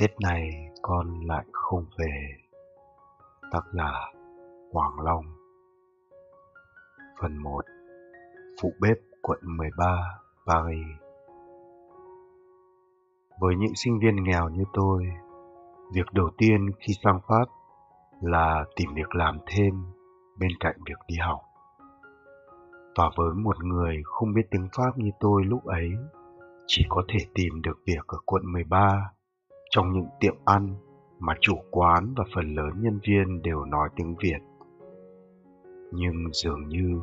Tết này con lại không về. Tác giả Hoàng Long Phần 1 Phụ bếp quận 13 Paris Với những sinh viên nghèo như tôi, việc đầu tiên khi sang Pháp là tìm việc làm thêm bên cạnh việc đi học. Và với một người không biết tiếng Pháp như tôi lúc ấy, chỉ có thể tìm được việc ở quận 13 trong những tiệm ăn mà chủ quán và phần lớn nhân viên đều nói tiếng Việt. Nhưng dường như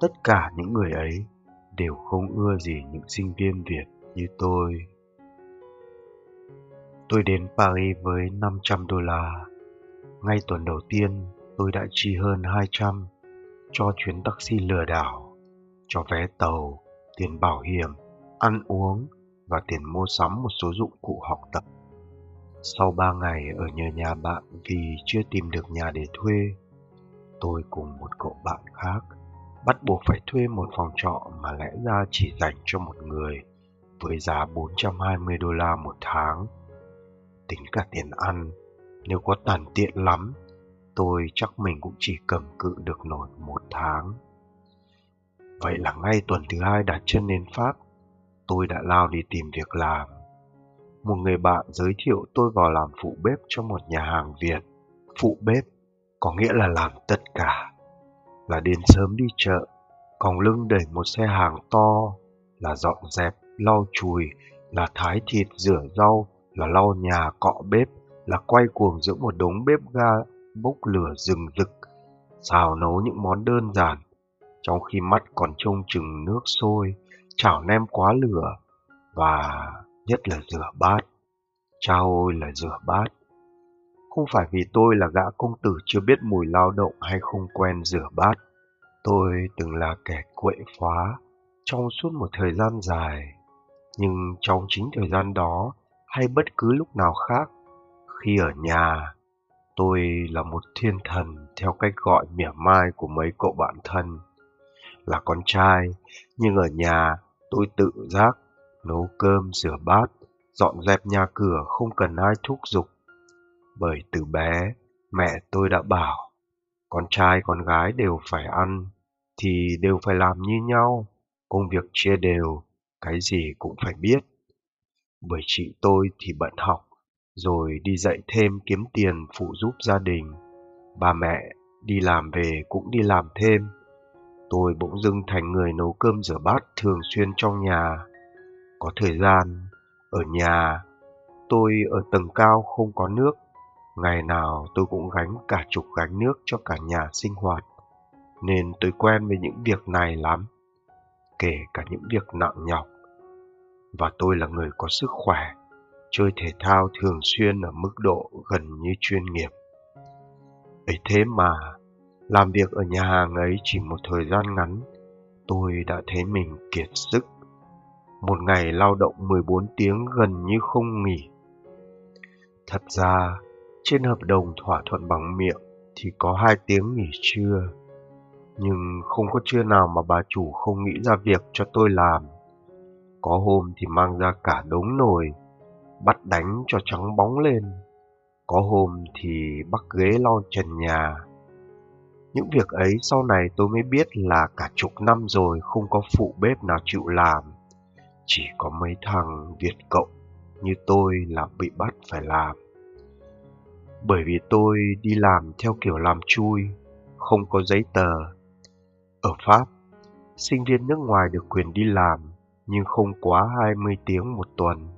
tất cả những người ấy đều không ưa gì những sinh viên Việt như tôi. Tôi đến Paris với 500 đô la. Ngay tuần đầu tiên, tôi đã chi hơn 200 cho chuyến taxi lừa đảo, cho vé tàu, tiền bảo hiểm, ăn uống và tiền mua sắm một số dụng cụ học tập. Sau ba ngày ở nhờ nhà bạn vì chưa tìm được nhà để thuê, tôi cùng một cậu bạn khác bắt buộc phải thuê một phòng trọ mà lẽ ra chỉ dành cho một người với giá 420 đô la một tháng. Tính cả tiền ăn, nếu có tàn tiện lắm, tôi chắc mình cũng chỉ cầm cự được nổi một tháng. Vậy là ngay tuần thứ hai đặt chân đến Pháp, tôi đã lao đi tìm việc làm một người bạn giới thiệu tôi vào làm phụ bếp cho một nhà hàng Việt. Phụ bếp có nghĩa là làm tất cả. Là đến sớm đi chợ, còng lưng đẩy một xe hàng to, là dọn dẹp, lau chùi, là thái thịt, rửa rau, là lau nhà, cọ bếp, là quay cuồng giữa một đống bếp ga bốc lửa rừng rực, xào nấu những món đơn giản, trong khi mắt còn trông chừng nước sôi, chảo nem quá lửa và nhất là rửa bát. Chao ôi là rửa bát. Không phải vì tôi là gã công tử chưa biết mùi lao động hay không quen rửa bát. Tôi từng là kẻ quậy phá trong suốt một thời gian dài. Nhưng trong chính thời gian đó hay bất cứ lúc nào khác, khi ở nhà, tôi là một thiên thần theo cách gọi mỉa mai của mấy cậu bạn thân. Là con trai, nhưng ở nhà tôi tự giác nấu cơm, rửa bát, dọn dẹp nhà cửa không cần ai thúc giục. Bởi từ bé, mẹ tôi đã bảo, con trai con gái đều phải ăn, thì đều phải làm như nhau, công việc chia đều, cái gì cũng phải biết. Bởi chị tôi thì bận học, rồi đi dạy thêm kiếm tiền phụ giúp gia đình. Bà mẹ đi làm về cũng đi làm thêm. Tôi bỗng dưng thành người nấu cơm rửa bát thường xuyên trong nhà. Có thời gian, ở nhà, tôi ở tầng cao không có nước. Ngày nào tôi cũng gánh cả chục gánh nước cho cả nhà sinh hoạt. Nên tôi quen với những việc này lắm. Kể cả những việc nặng nhọc. Và tôi là người có sức khỏe. Chơi thể thao thường xuyên ở mức độ gần như chuyên nghiệp. ấy thế mà, làm việc ở nhà hàng ấy chỉ một thời gian ngắn, tôi đã thấy mình kiệt sức một ngày lao động 14 tiếng gần như không nghỉ. Thật ra, trên hợp đồng thỏa thuận bằng miệng thì có hai tiếng nghỉ trưa. Nhưng không có trưa nào mà bà chủ không nghĩ ra việc cho tôi làm. Có hôm thì mang ra cả đống nồi, bắt đánh cho trắng bóng lên. Có hôm thì bắt ghế lau trần nhà. Những việc ấy sau này tôi mới biết là cả chục năm rồi không có phụ bếp nào chịu làm chỉ có mấy thằng Việt Cộng như tôi là bị bắt phải làm. Bởi vì tôi đi làm theo kiểu làm chui, không có giấy tờ. Ở Pháp, sinh viên nước ngoài được quyền đi làm nhưng không quá 20 tiếng một tuần.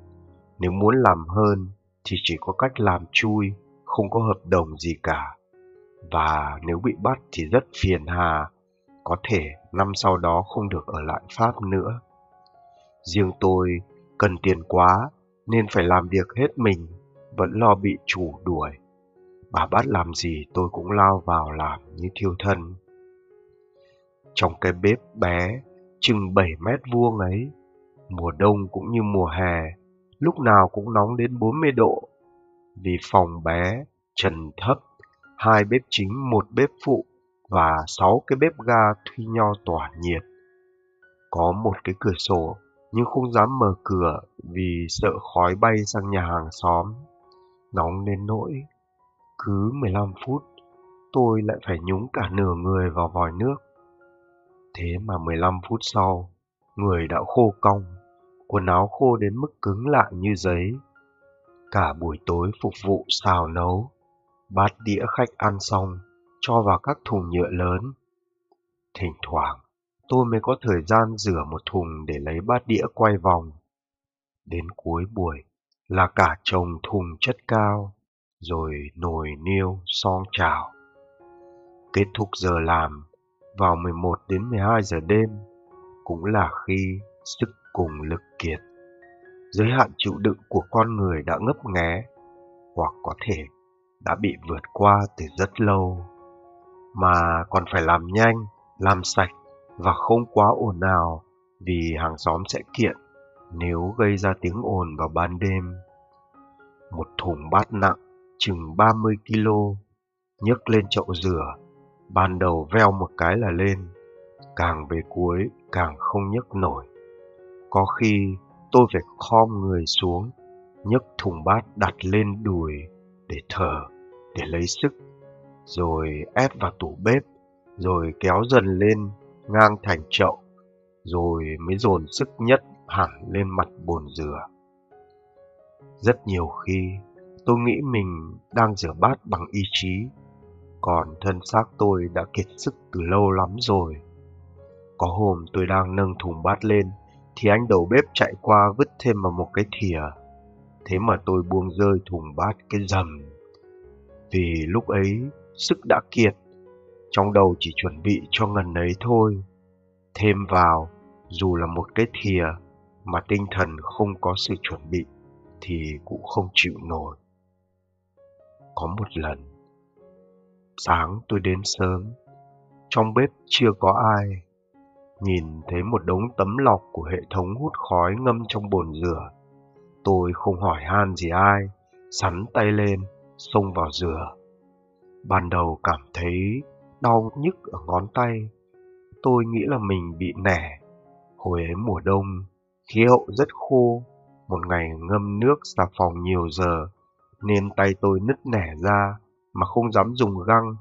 Nếu muốn làm hơn thì chỉ có cách làm chui, không có hợp đồng gì cả. Và nếu bị bắt thì rất phiền hà, có thể năm sau đó không được ở lại Pháp nữa. Riêng tôi cần tiền quá nên phải làm việc hết mình, vẫn lo bị chủ đuổi. Bà bắt làm gì tôi cũng lao vào làm như thiêu thân. Trong cái bếp bé, chừng 7 mét vuông ấy, mùa đông cũng như mùa hè, lúc nào cũng nóng đến 40 độ. Vì phòng bé, trần thấp, hai bếp chính, một bếp phụ và sáu cái bếp ga thuy nho tỏa nhiệt. Có một cái cửa sổ nhưng không dám mở cửa vì sợ khói bay sang nhà hàng xóm. Nóng đến nỗi, cứ 15 phút tôi lại phải nhúng cả nửa người vào vòi nước. Thế mà 15 phút sau, người đã khô cong, quần áo khô đến mức cứng lại như giấy. Cả buổi tối phục vụ xào nấu, bát đĩa khách ăn xong, cho vào các thùng nhựa lớn. Thỉnh thoảng, tôi mới có thời gian rửa một thùng để lấy bát đĩa quay vòng. Đến cuối buổi là cả chồng thùng chất cao, rồi nồi niêu song chảo. Kết thúc giờ làm vào 11 đến 12 giờ đêm cũng là khi sức cùng lực kiệt. Giới hạn chịu đựng của con người đã ngấp nghé hoặc có thể đã bị vượt qua từ rất lâu. Mà còn phải làm nhanh, làm sạch và không quá ồn ào vì hàng xóm sẽ kiện nếu gây ra tiếng ồn vào ban đêm. Một thùng bát nặng chừng 30 kg nhấc lên chậu rửa, ban đầu veo một cái là lên, càng về cuối càng không nhấc nổi. Có khi tôi phải khom người xuống, nhấc thùng bát đặt lên đùi để thở, để lấy sức, rồi ép vào tủ bếp, rồi kéo dần lên ngang thành chậu, rồi mới dồn sức nhất hẳn lên mặt bồn rửa. Rất nhiều khi tôi nghĩ mình đang rửa bát bằng ý chí, còn thân xác tôi đã kiệt sức từ lâu lắm rồi. Có hôm tôi đang nâng thùng bát lên, thì anh đầu bếp chạy qua vứt thêm vào một cái thìa. Thế mà tôi buông rơi thùng bát cái rầm. Vì lúc ấy sức đã kiệt, trong đầu chỉ chuẩn bị cho ngần ấy thôi. Thêm vào, dù là một cái thìa mà tinh thần không có sự chuẩn bị thì cũng không chịu nổi. Có một lần, sáng tôi đến sớm, trong bếp chưa có ai. Nhìn thấy một đống tấm lọc của hệ thống hút khói ngâm trong bồn rửa. Tôi không hỏi han gì ai, sắn tay lên, xông vào rửa. Ban đầu cảm thấy đau nhức ở ngón tay. Tôi nghĩ là mình bị nẻ. Hồi ấy mùa đông, khí hậu rất khô. Một ngày ngâm nước xà phòng nhiều giờ, nên tay tôi nứt nẻ ra mà không dám dùng găng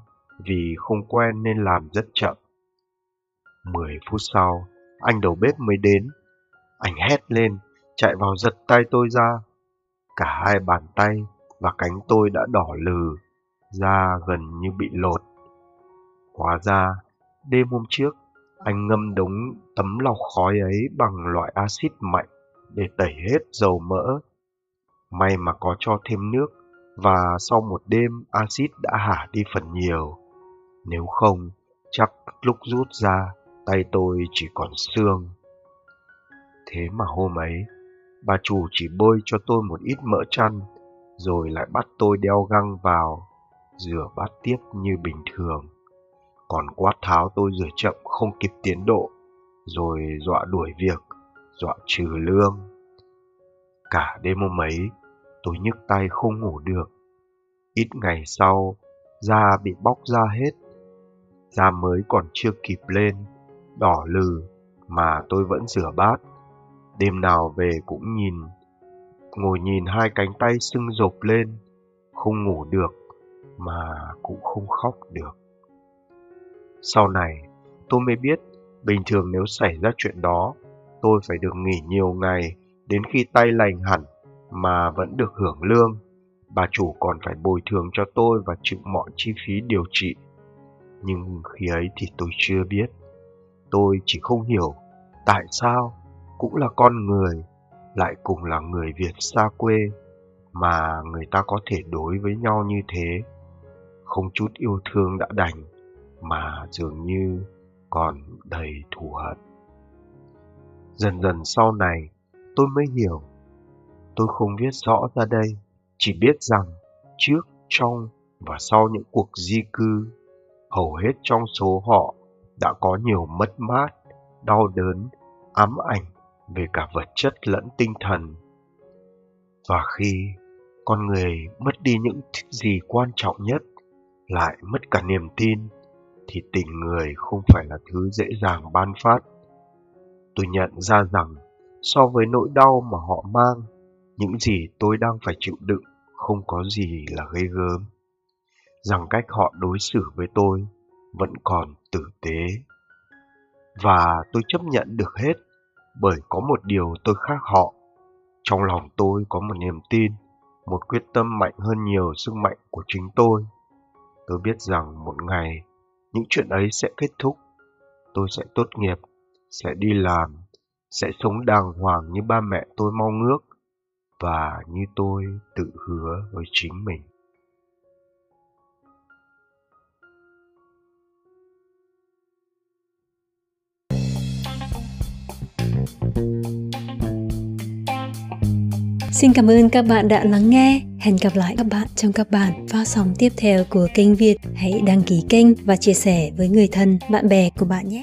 vì không quen nên làm rất chậm. Mười phút sau, anh đầu bếp mới đến. Anh hét lên, chạy vào giật tay tôi ra. Cả hai bàn tay và cánh tôi đã đỏ lừ, da gần như bị lột. Hóa ra, đêm hôm trước, anh ngâm đống tấm lọc khói ấy bằng loại axit mạnh để tẩy hết dầu mỡ. May mà có cho thêm nước và sau một đêm axit đã hả đi phần nhiều. Nếu không, chắc lúc rút ra, tay tôi chỉ còn xương. Thế mà hôm ấy, bà chủ chỉ bôi cho tôi một ít mỡ chăn, rồi lại bắt tôi đeo găng vào, rửa bát tiếp như bình thường. Còn quát tháo tôi rửa chậm không kịp tiến độ, rồi dọa đuổi việc, dọa trừ lương. Cả đêm hôm ấy, tôi nhức tay không ngủ được. Ít ngày sau, da bị bóc ra hết. Da mới còn chưa kịp lên, đỏ lừ mà tôi vẫn rửa bát. Đêm nào về cũng nhìn, ngồi nhìn hai cánh tay sưng rộp lên, không ngủ được mà cũng không khóc được. Sau này, tôi mới biết bình thường nếu xảy ra chuyện đó, tôi phải được nghỉ nhiều ngày đến khi tay lành hẳn mà vẫn được hưởng lương. Bà chủ còn phải bồi thường cho tôi và chịu mọi chi phí điều trị. Nhưng khi ấy thì tôi chưa biết. Tôi chỉ không hiểu tại sao cũng là con người, lại cùng là người Việt xa quê mà người ta có thể đối với nhau như thế. Không chút yêu thương đã đành mà dường như còn đầy thù hận. Dần dần sau này, tôi mới hiểu. Tôi không viết rõ ra đây, chỉ biết rằng trước, trong và sau những cuộc di cư, hầu hết trong số họ đã có nhiều mất mát, đau đớn, ám ảnh về cả vật chất lẫn tinh thần. Và khi con người mất đi những gì quan trọng nhất, lại mất cả niềm tin, thì tình người không phải là thứ dễ dàng ban phát. Tôi nhận ra rằng so với nỗi đau mà họ mang, những gì tôi đang phải chịu đựng không có gì là ghê gớm, rằng cách họ đối xử với tôi vẫn còn tử tế. Và tôi chấp nhận được hết bởi có một điều tôi khác họ. Trong lòng tôi có một niềm tin, một quyết tâm mạnh hơn nhiều sức mạnh của chính tôi. Tôi biết rằng một ngày những chuyện ấy sẽ kết thúc. Tôi sẽ tốt nghiệp, sẽ đi làm, sẽ sống đàng hoàng như ba mẹ tôi mong ước và như tôi tự hứa với chính mình. Xin cảm ơn các bạn đã lắng nghe. Hẹn gặp lại các bạn trong các bản phát sóng tiếp theo của kênh Việt. Hãy đăng ký kênh và chia sẻ với người thân, bạn bè của bạn nhé.